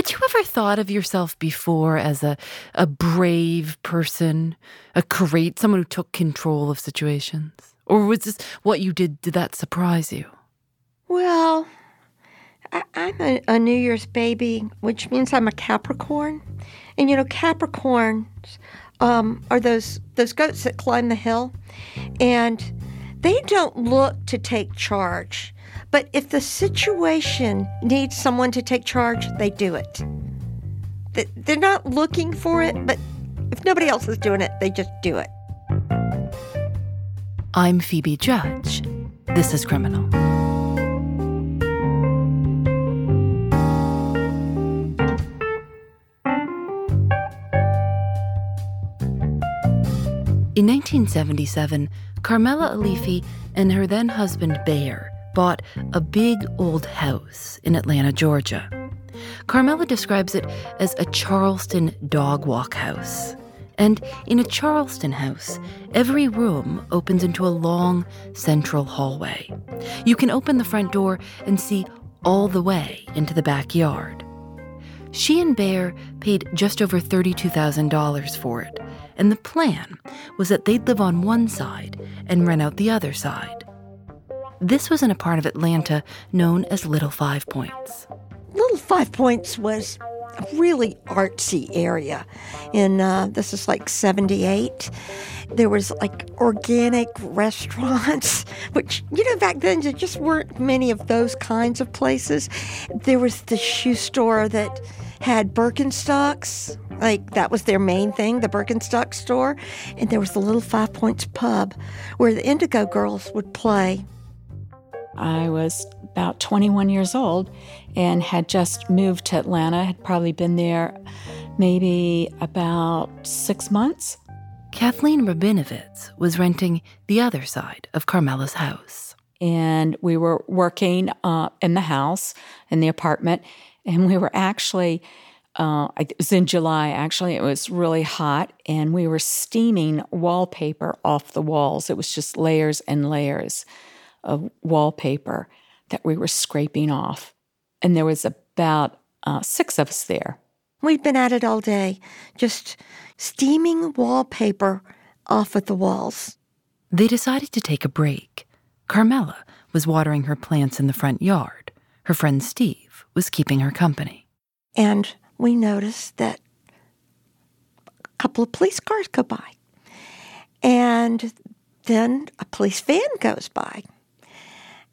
Had you ever thought of yourself before as a, a brave person, a great someone who took control of situations? Or was this what you did, did that surprise you? Well, I, am a, a New Year's baby, which means I'm a Capricorn. And you know, Capricorns um, are those those goats that climb the hill, and they don't look to take charge. But if the situation needs someone to take charge, they do it. They're not looking for it, but if nobody else is doing it, they just do it. I'm Phoebe Judge. This is Criminal. In 1977, Carmela Aliffi and her then husband Bear bought a big old house in Atlanta, Georgia. Carmela describes it as a Charleston dog walk house. And in a Charleston house, every room opens into a long central hallway. You can open the front door and see all the way into the backyard. She and Bear paid just over $32,000 for it, and the plan was that they'd live on one side and rent out the other side. This was in a part of Atlanta known as Little Five Points. Little Five Points was a really artsy area. In uh, this is like 78. There was like organic restaurants, which, you know, back then there just weren't many of those kinds of places. There was the shoe store that had Birkenstocks, like that was their main thing, the Birkenstock store. And there was the Little Five Points pub where the Indigo Girls would play. I was about 21 years old and had just moved to Atlanta, had probably been there maybe about six months. Kathleen Rabinovitz was renting the other side of Carmela's house. And we were working uh, in the house, in the apartment, and we were actually, uh, it was in July actually, it was really hot, and we were steaming wallpaper off the walls. It was just layers and layers of wallpaper that we were scraping off. And there was about uh, six of us there. We'd been at it all day, just steaming wallpaper off of the walls. They decided to take a break. Carmela was watering her plants in the front yard. Her friend Steve was keeping her company. And we noticed that a couple of police cars go by. And then a police van goes by.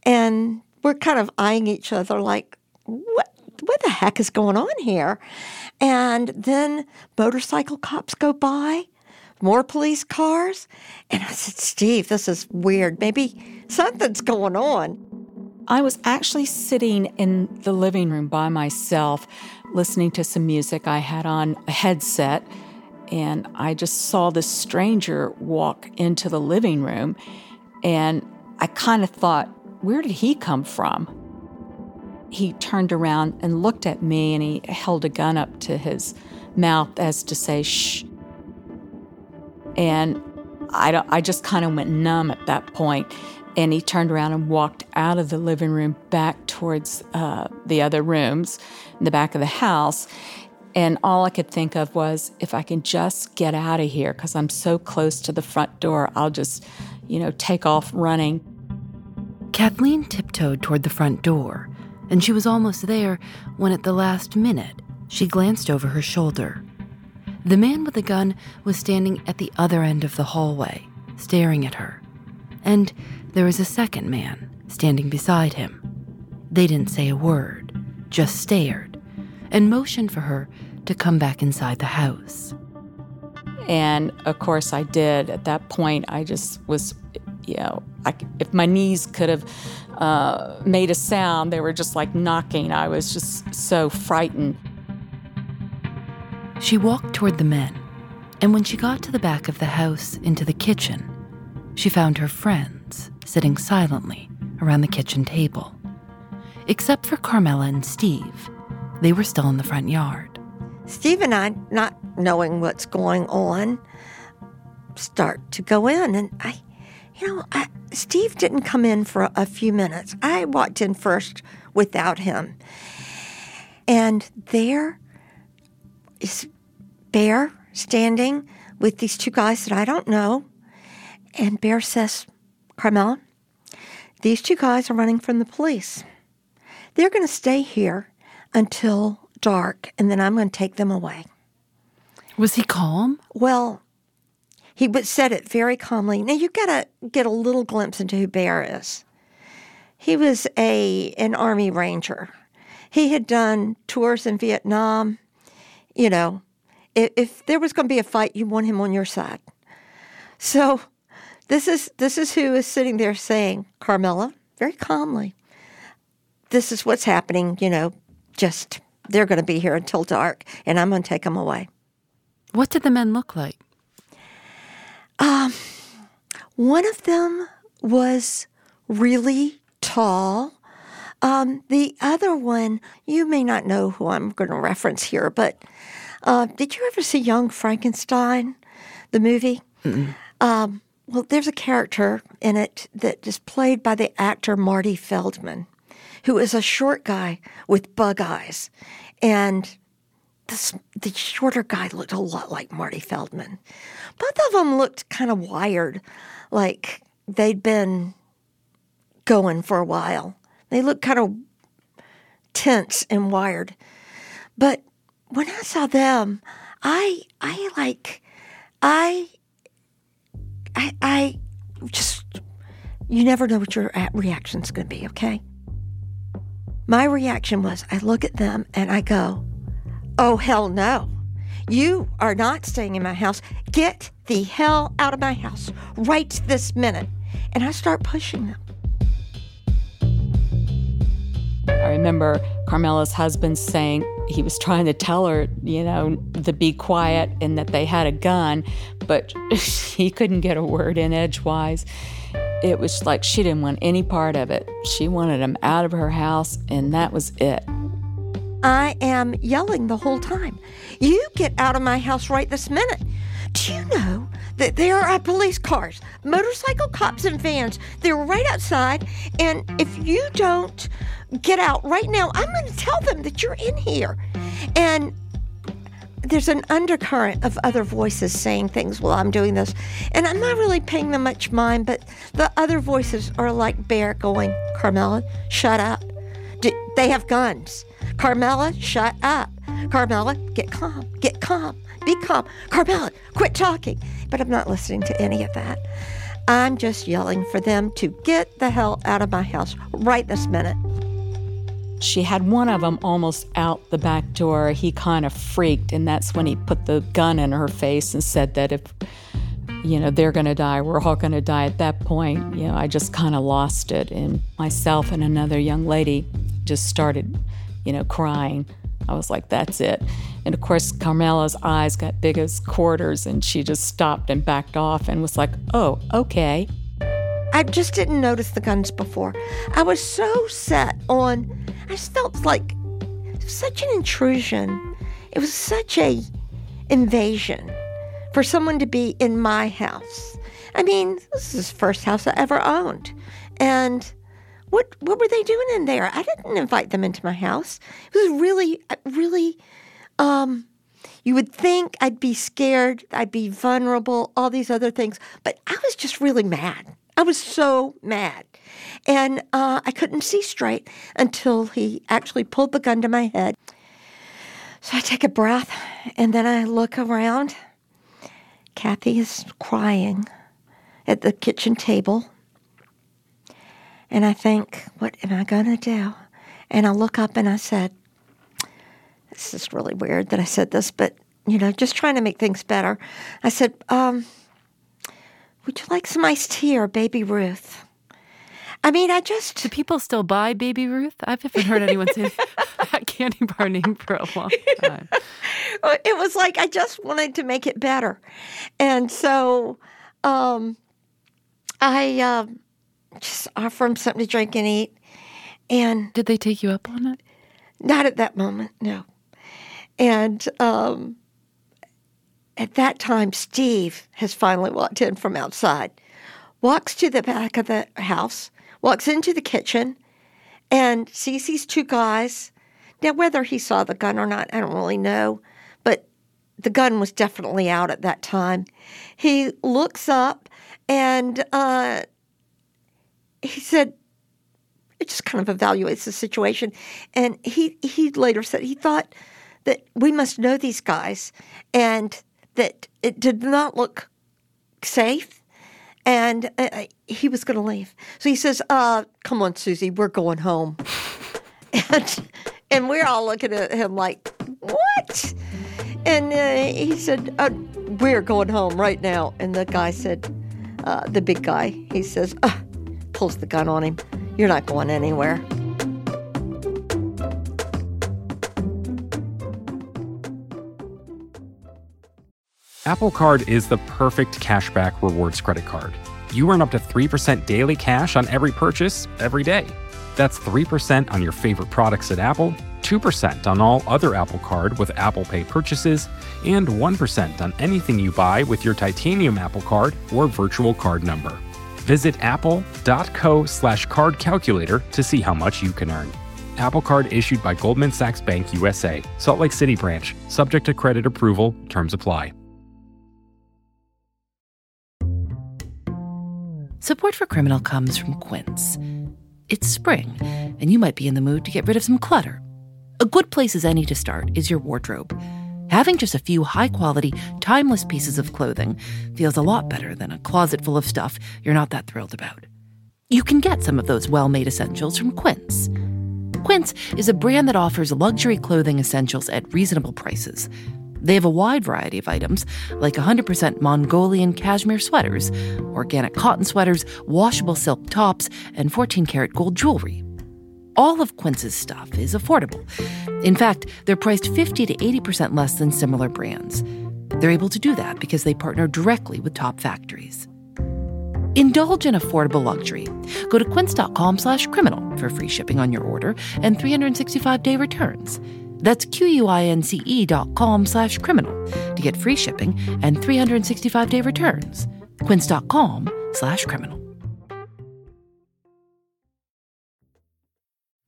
And we're kind of eyeing each other like, what, what the heck is going on here? And then motorcycle cops go by, more police cars. And I said, Steve, this is weird. Maybe something's going on. I was actually sitting in the living room by myself, listening to some music. I had on a headset, and I just saw this stranger walk into the living room. And I kind of thought, where did he come from? He turned around and looked at me and he held a gun up to his mouth as to say, shh. And I, I just kind of went numb at that point. And he turned around and walked out of the living room back towards uh, the other rooms in the back of the house. And all I could think of was if I can just get out of here because I'm so close to the front door, I'll just, you know, take off running. Kathleen tiptoed toward the front door, and she was almost there when, at the last minute, she glanced over her shoulder. The man with the gun was standing at the other end of the hallway, staring at her. And there was a second man standing beside him. They didn't say a word, just stared, and motioned for her to come back inside the house. And of course, I did. At that point, I just was, you know, like if my knees could have uh, made a sound, they were just like knocking. I was just so frightened. She walked toward the men, and when she got to the back of the house into the kitchen, she found her friends sitting silently around the kitchen table. Except for Carmela and Steve, they were still in the front yard. Steve and I, not knowing what's going on, start to go in. And I, you know, I, Steve didn't come in for a, few minutes. I walked in first without him. And there is Bear standing with these two guys that I don't know. And Bear says, Carmela, these two guys are running from the police. They're going to stay here until dark, and then I'm going to take them away. Was he calm? Well, he said it very calmly. Now you got to get a little glimpse into who Bear is. He was a an army ranger. He had done tours in Vietnam. You know, if, if there was going to be a fight, you want him on your side. So, this is this is who is sitting there saying, Carmela, very calmly, this is what's happening. You know, just they're going to be here until dark, and I'm going to take them away. What did the men look like? Um, one of them was really tall. Um, the other one, you may not know who I'm going to reference here, but uh, did you ever see Young Frankenstein, the movie? Um, well, there's a character in it that is played by the actor Marty Feldman, who is a short guy with bug eyes. And this, the shorter guy looked a lot like Marty Feldman. Both of them looked kind of wired, like they'd been going for a while. They looked kind of tense and wired. But when I saw them, I I like I I I just you never know what your uh, reaction's going to be, okay? My reaction was I look at them and I go, "Oh hell no. You are not staying in my house. Get the hell out of my house right this minute." And I start pushing them. I remember Carmela's husband saying he was trying to tell her, you know, to be quiet and that they had a gun, but he couldn't get a word in edgewise. It was like she didn't want any part of it. She wanted him out of her house, and that was it. I am yelling the whole time. You get out of my house right this minute. Do you know that there are police cars, motorcycle cops, and vans? They're right outside. And if you don't get out right now, I'm going to tell them that you're in here. And there's an undercurrent of other voices saying things while I'm doing this. And I'm not really paying them much mind, but the other voices are like Bear going, Carmela, shut up. They have guns. Carmela, shut up. Carmela, get calm. Get calm. Be calm. Carmela, quit talking. But I'm not listening to any of that. I'm just yelling for them to get the hell out of my house right this minute. She had one of them almost out the back door. He kind of freaked, and that's when he put the gun in her face and said that if, you know, they're going to die, we're all going to die. At that point, you know, I just kind of lost it. And myself and another young lady just started, you know, crying. I was like, that's it. And of course, Carmela's eyes got big as quarters, and she just stopped and backed off and was like, oh, okay. I just didn't notice the guns before. I was so set on, I just felt like such an intrusion. It was such a invasion for someone to be in my house. I mean, this is the first house I ever owned. And what what were they doing in there? I didn't invite them into my house. It was really really um you would think I'd be scared, I'd be vulnerable, all these other things, but I was just really mad. I was so mad. And uh, I couldn't see straight until he actually pulled the gun to my head. So I take a breath and then I look around. Kathy is crying at the kitchen table. And I think, what am I going to do? And I look up and I said, this is really weird that I said this, but, you know, just trying to make things better. I said, um, would you like some iced tea or baby Ruth? I mean, I just. Do people still buy Baby Ruth? I haven't heard anyone say that candy bar name for a long time. it was like I just wanted to make it better. And so um, I uh, just offer him something to drink and eat. And did they take you up on it? Not at that moment, no. And um, at that time, Steve has finally walked in from outside, walks to the back of the house, walks into the kitchen, and sees these two guys. Now, whether he saw the gun or not, I don't really know, but the gun was definitely out at that time. He looks up and uh, he said, it just kind of evaluates the situation. And he, he later said he thought that we must know these guys and that it did not look safe and uh, uh he was going to leave. So he says, uh, "Come on, Susie, we're going home." and and we're all looking at him like, "What?" And uh, he said, uh, "We're going home right now." And the guy said, uh, "The big guy," he says, pulls the gun on him. You're not going anywhere. Apple Card is the perfect cashback rewards credit card. You earn up to 3% daily cash on every purchase every day. That's 3% on your favorite products at Apple, 2% on all other Apple Card with Apple Pay purchases, and 1% on anything you buy with your titanium Apple Card or virtual card number. Visit apple.co slash card calculator to see how much you can earn. Apple Card issued by Goldman Sachs Bank USA, Salt Lake City branch, subject to credit approval, terms apply. Support for Criminal comes from Quince. It's spring, and you might be in the mood to get rid of some clutter. A good place as any to start is your wardrobe. Having just a few high quality, timeless pieces of clothing feels a lot better than a closet full of stuff you're not that thrilled about. You can get some of those well made essentials from Quince. Quince is a brand that offers luxury clothing essentials at reasonable prices. They have a wide variety of items, like 100% Mongolian cashmere sweaters, organic cotton sweaters, washable silk tops, and 14 karat gold jewelry all of Quince's stuff is affordable. In fact, they're priced 50 to 80% less than similar brands. They're able to do that because they partner directly with top factories. Indulge in affordable luxury. Go to quince.com slash criminal for free shipping on your order and 365-day returns. That's Q-U-I-N-C-E dot com slash criminal to get free shipping and 365-day returns. quince.com slash criminal.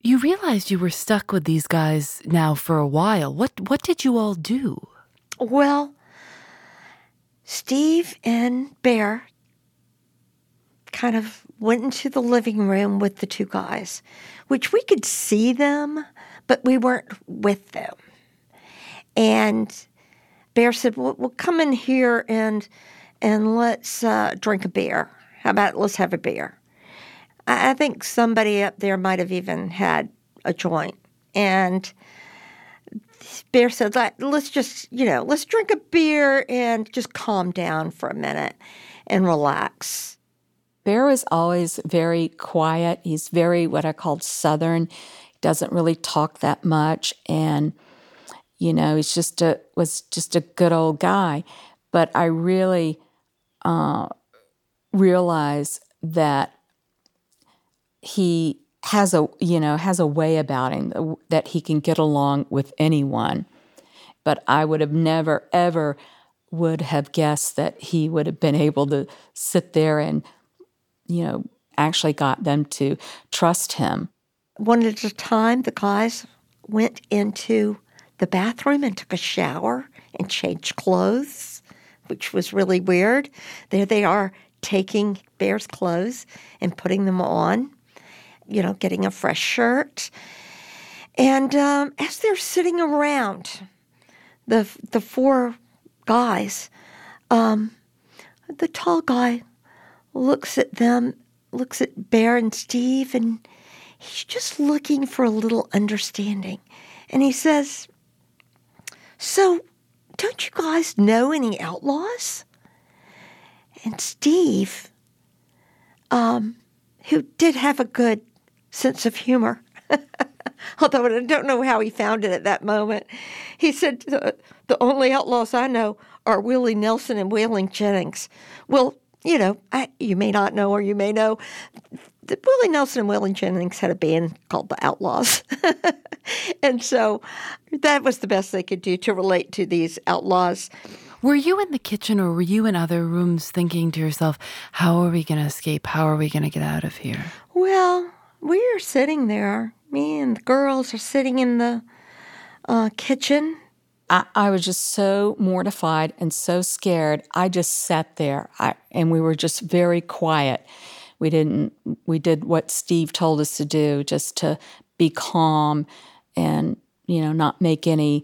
You realized you were stuck with these guys now for a while. What what did you all do? Well, Steve and Bear kind of went into the living room with the two guys, which we could see them, but we weren't with them. And Bear said, "Well, we'll come in here and and let's uh, drink a beer. How about let's have a beer?" I think somebody up there might have even had a joint. And Bear said, let's just, you know, let's drink a beer and just calm down for a minute and relax. Bear is always very quiet. He's very what I called southern. He doesn't really talk that much and you know, he's just a was just a good old guy. But I really uh, realize that he has a you know has a way about him that he can get along with anyone. But i would have never ever would have guessed that he would have been able to sit there and you know actually got them to trust him. One at a time the guys went into the bathroom and took a shower and changed clothes which was really weird. There they are taking bear's clothes and putting them on you know, getting a fresh shirt. And um, as they're sitting around, the the four guys, um, the tall guy looks at them, looks at Bear and Steve, and he's just looking for a little understanding. And he says, So, don't you guys know any outlaws? And Steve, um, who did have a good sense of humor. Although I don't know how he found it at that moment. He said, The only outlaws I know are Willie Nelson and Waylon Jennings. Well, you know, I, you may not know or you may know that Willie Nelson and Waylon Jennings had a band called the Outlaws. and so that was the best they could do to relate to these outlaws. Were you in the kitchen or were you in other rooms thinking to yourself, how are we going to escape? How are we going to get out of here? Well, we are sitting there. Me and the girls are sitting in the uh, kitchen. I, I, was just so mortified and so scared. I just sat there I, and we were just very quiet. We didn't, we did what Steve told us to do, just to be calm and, you know, not make any,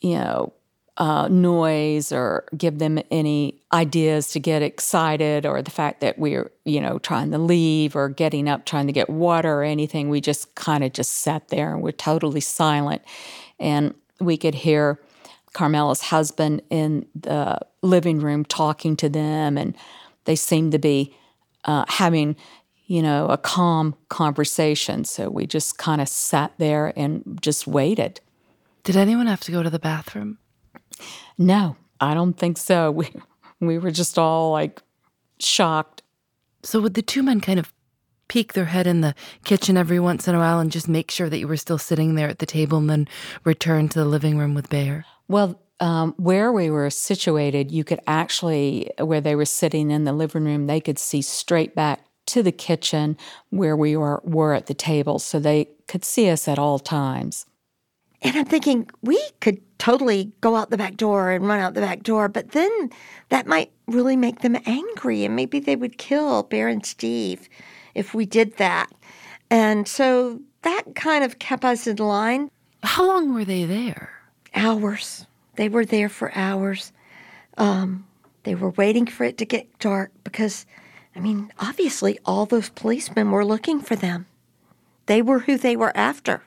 you know, uh, noise or give them any ideas to get excited or the fact that we're you know trying to leave or getting up trying to get water or anything we just kind of just sat there and we're totally silent. And we could hear carmela's husband in the living room talking to them and they seemed to be uh, having you know a calm conversation. So we just kind of sat there and just waited. Did anyone have to go to the bathroom no, I don't think so. We we were just all like shocked. So would the two men kind of peek their head in the kitchen every once in a while and just make sure that you were still sitting there at the table and then return to the living room with Bear? Well, um, where we were situated, you could actually, where they were sitting in the living room, they could see straight back to the kitchen where we were, were at the table. So they could see us at all times. And I'm thinking, we could totally go out the back door and run out the back door, but then that might really make them angry and maybe they would kill Bear and Steve if we did that. And so that kind of kept us in line. How long were they there? Hours. They were there for hours. Um, they were waiting for it to get dark because, I mean, obviously all those policemen were looking for them. They were who they were after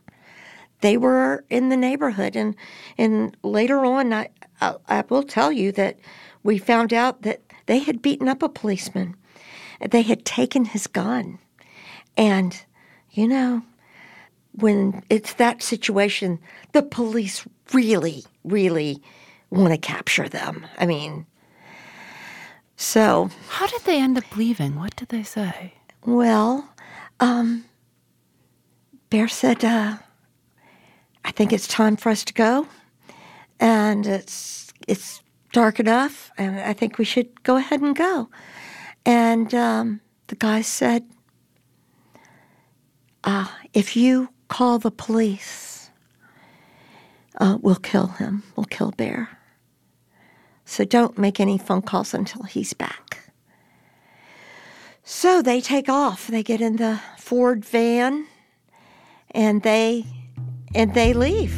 they were in the neighborhood. And, and later on, I, I, I will tell you that we found out that they had beaten up a policeman. They had taken his gun. And, you know, when it's that situation, the police really, really want to capture them. I mean, so. How did they end up leaving? What did they say? Well, um, Bear said, uh, I think it's time for us to go, and it's it's dark enough, and I think we should go ahead and go. And um, the guy said, uh, "If you call the police, uh, we'll kill him. We'll kill Bear. So don't make any phone calls until he's back." So they take off. They get in the Ford van, and they and they leave.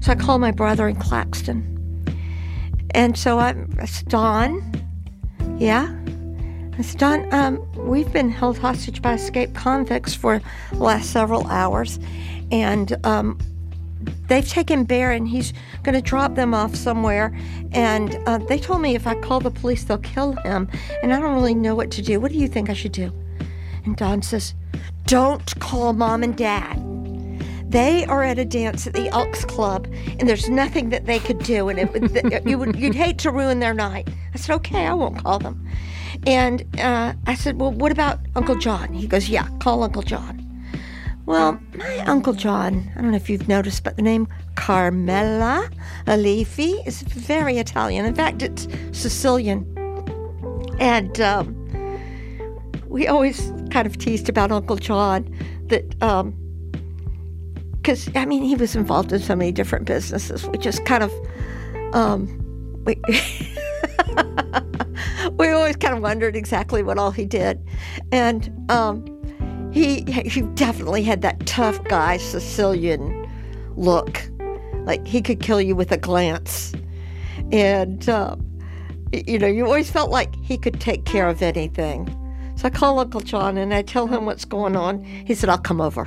So I call my brother in Claxton. And so I'm, it's Don. Yeah? It's Don. Um, we've been held hostage by escaped convicts for the last several hours. And um, they've taken Bear and he's going to drop them off somewhere. And uh, they told me if I call the police, they'll kill him. And I don't really know what to do. What do you think I should do? And Don says, Don't call mom and dad. They are at a dance at the Elks Club, and there's nothing that they could do, and it would, you would you'd hate to ruin their night. I said, okay, I won't call them. And uh, I said, well, what about Uncle John? He goes, yeah, call Uncle John. Well, my Uncle John, I don't know if you've noticed, but the name Carmela Aliffi is very Italian. In fact, it's Sicilian. And um, we always kind of teased about Uncle John that, because um, I mean, he was involved in so many different businesses. We just kind of, um, we, we always kind of wondered exactly what all he did. And um, he, he definitely had that tough guy Sicilian look. Like he could kill you with a glance. And, uh, you know, you always felt like he could take care of anything. So I call Uncle John and I tell him what's going on. He said, I'll come over.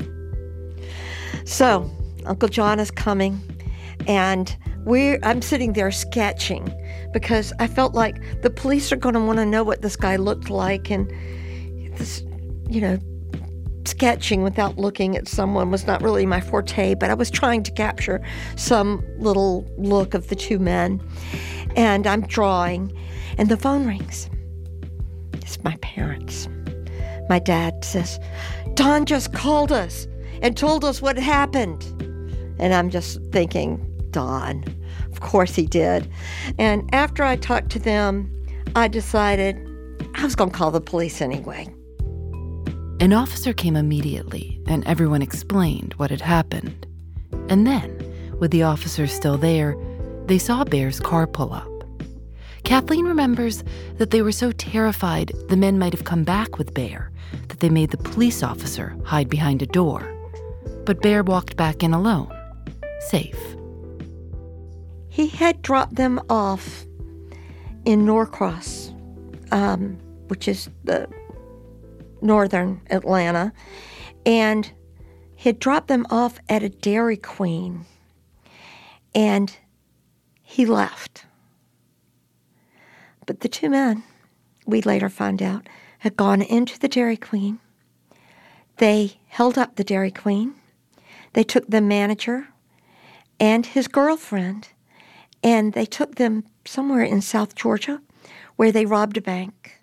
So Uncle John is coming, and we I'm sitting there sketching because I felt like the police are going to want to know what this guy looked like and this you know sketching without looking at someone was not really my forte, but I was trying to capture some little look of the two men. And I'm drawing, and the phone rings. It's my parents. My dad says, Don just called us and told us what happened. And I'm just thinking, Don. Of course he did. And after I talked to them, I decided I was going to call the police anyway. An officer came immediately, and everyone explained what had happened. And then, with the officers still there, they saw Bear's car pull up. Kathleen remembers that they were so terrified the men might have come back with Bear that they made the police officer hide behind a door. But Bear walked back in alone, safe. He had dropped them off in Norcross, um, which is the northern Atlanta, and he'd dropped them off at a Dairy Queen, and he left. But the two men, we later found out, had gone into the Dairy Queen. They held up the Dairy Queen. They took the manager and his girlfriend, and they took them somewhere in South Georgia where they robbed a bank.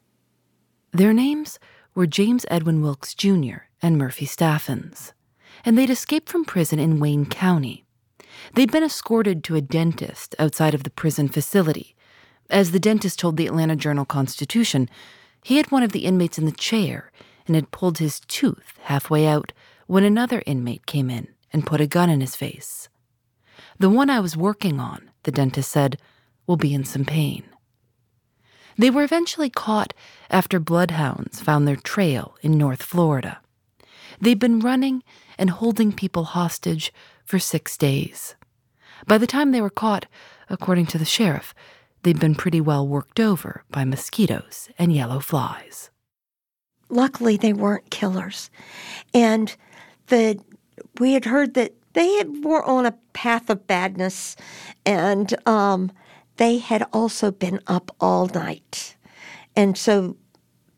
Their names were James Edwin Wilkes Jr. and Murphy Staffens, and they'd escaped from prison in Wayne County. They'd been escorted to a dentist outside of the prison facility. As the dentist told the Atlanta Journal Constitution, he had one of the inmates in the chair and had pulled his tooth halfway out when another inmate came in and put a gun in his face. The one I was working on, the dentist said, will be in some pain. They were eventually caught after bloodhounds found their trail in North Florida. They'd been running and holding people hostage for six days. By the time they were caught, according to the sheriff, they'd been pretty well worked over by mosquitoes and yellow flies. Luckily, they weren't killers. And the we had heard that they had, were on a path of badness and um, they had also been up all night. And so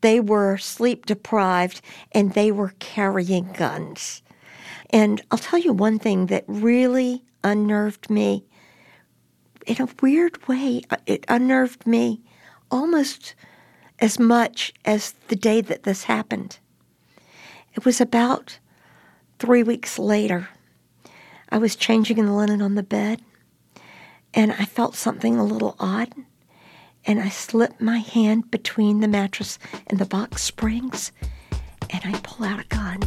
they were sleep deprived and they were carrying guns. And I'll tell you one thing that really unnerved me in a weird way, uh, it unnerved me almost as much as the day that this happened. It was about three weeks later. I was changing the linen on the bed, and I felt something a little odd. And I slipped my hand between the mattress and the box springs, and I pull out a gun.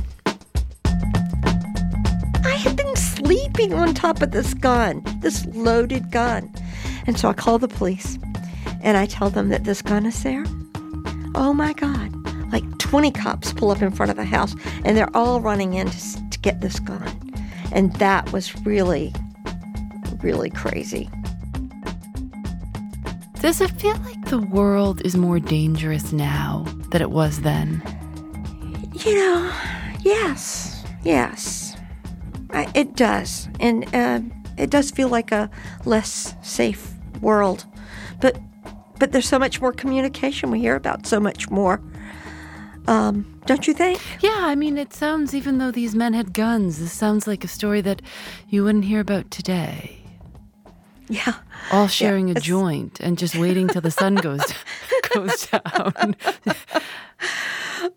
I had been sleeping on top of this gun, this loaded gun. And so I call the police and I tell them that this gun is there. Oh my God. Like 20 cops pull up in front of the house and they're all running in to, to get this gun. And that was really, really crazy. Does it feel like the world is more dangerous now than it was then? You know, yes, yes, it does, and uh, it does feel like a less safe world. But but there's so much more communication. We hear about so much more. Um, don't you think? Yeah, I mean, it sounds, even though these men had guns, this sounds like a story that you wouldn't hear about today. Yeah. All sharing yeah, a joint and just waiting till the sun goes goes down.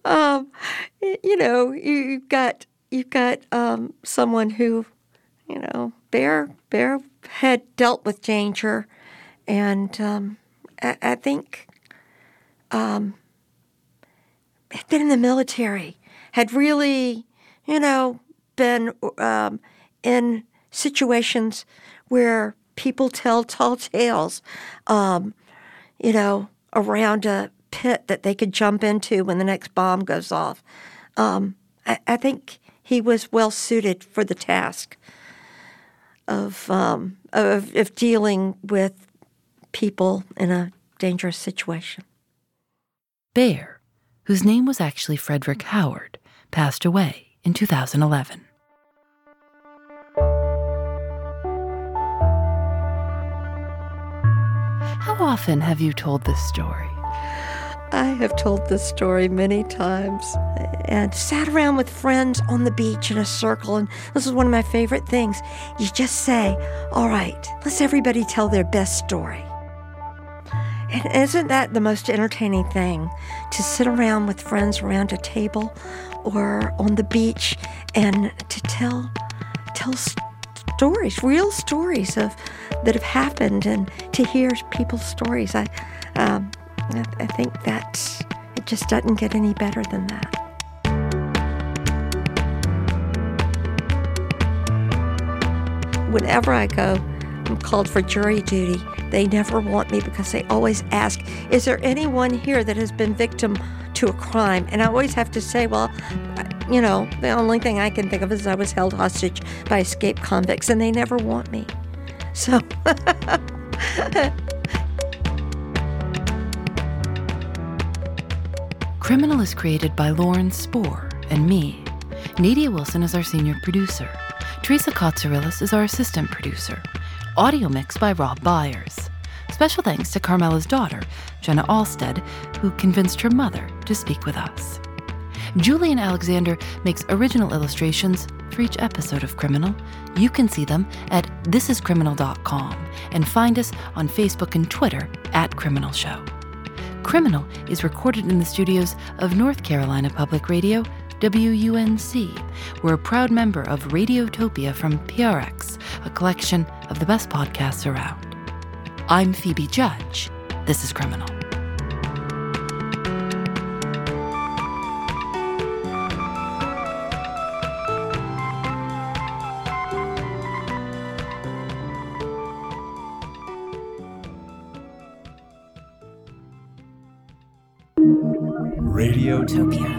um, you know, you, have got you've got um, someone who, you know, Bear Bear had dealt with danger, and um, I, I, think um, had been in the military, had really, you know, been um, in situations where people tell tall tales, um, you know, around a pit that they could jump into when the next bomb goes off. Um, I, I, think he was well suited for the task of, um, of, of dealing with people in a dangerous situation. Bear, whose name was actually Frederick Howard, passed away in 2011. How often have you told this story? I have told this story many times and sat around with friends on the beach in a circle. And this is one of my favorite things. You just say, All right, let's everybody tell their best story. And isn't that the most entertaining thing? To sit around with friends around a table or on the beach and to tell tell stories, real stories of that have happened, and to hear people's stories. I um, I think that it just doesn't get any better than that. Whenever I go, I'm called for jury duty. They never want me because they always ask, Is there anyone here that has been victim to a crime? And I always have to say, Well, you know, the only thing I can think of is I was held hostage by escaped convicts, and they never want me. So. Criminal is created by Lauren Spohr and me. Nadia Wilson is our senior producer. Teresa Kotzerillis is our assistant producer. Audio mix by Rob Byers. Special thanks to Carmela's daughter, Jenna Alstad, who convinced her mother to speak with us. Julienne Alexander makes original illustrations for each episode of Criminal. You can see them at thisiscriminal.com and find us on Facebook and Twitter at Criminal Show. Criminal is recorded in the studios of North Carolina Public Radio, WUNC. We're a proud member of Radiotopia from PRX, a collection of the best podcasts around. I'm Phoebe Judge. This is Criminal. P.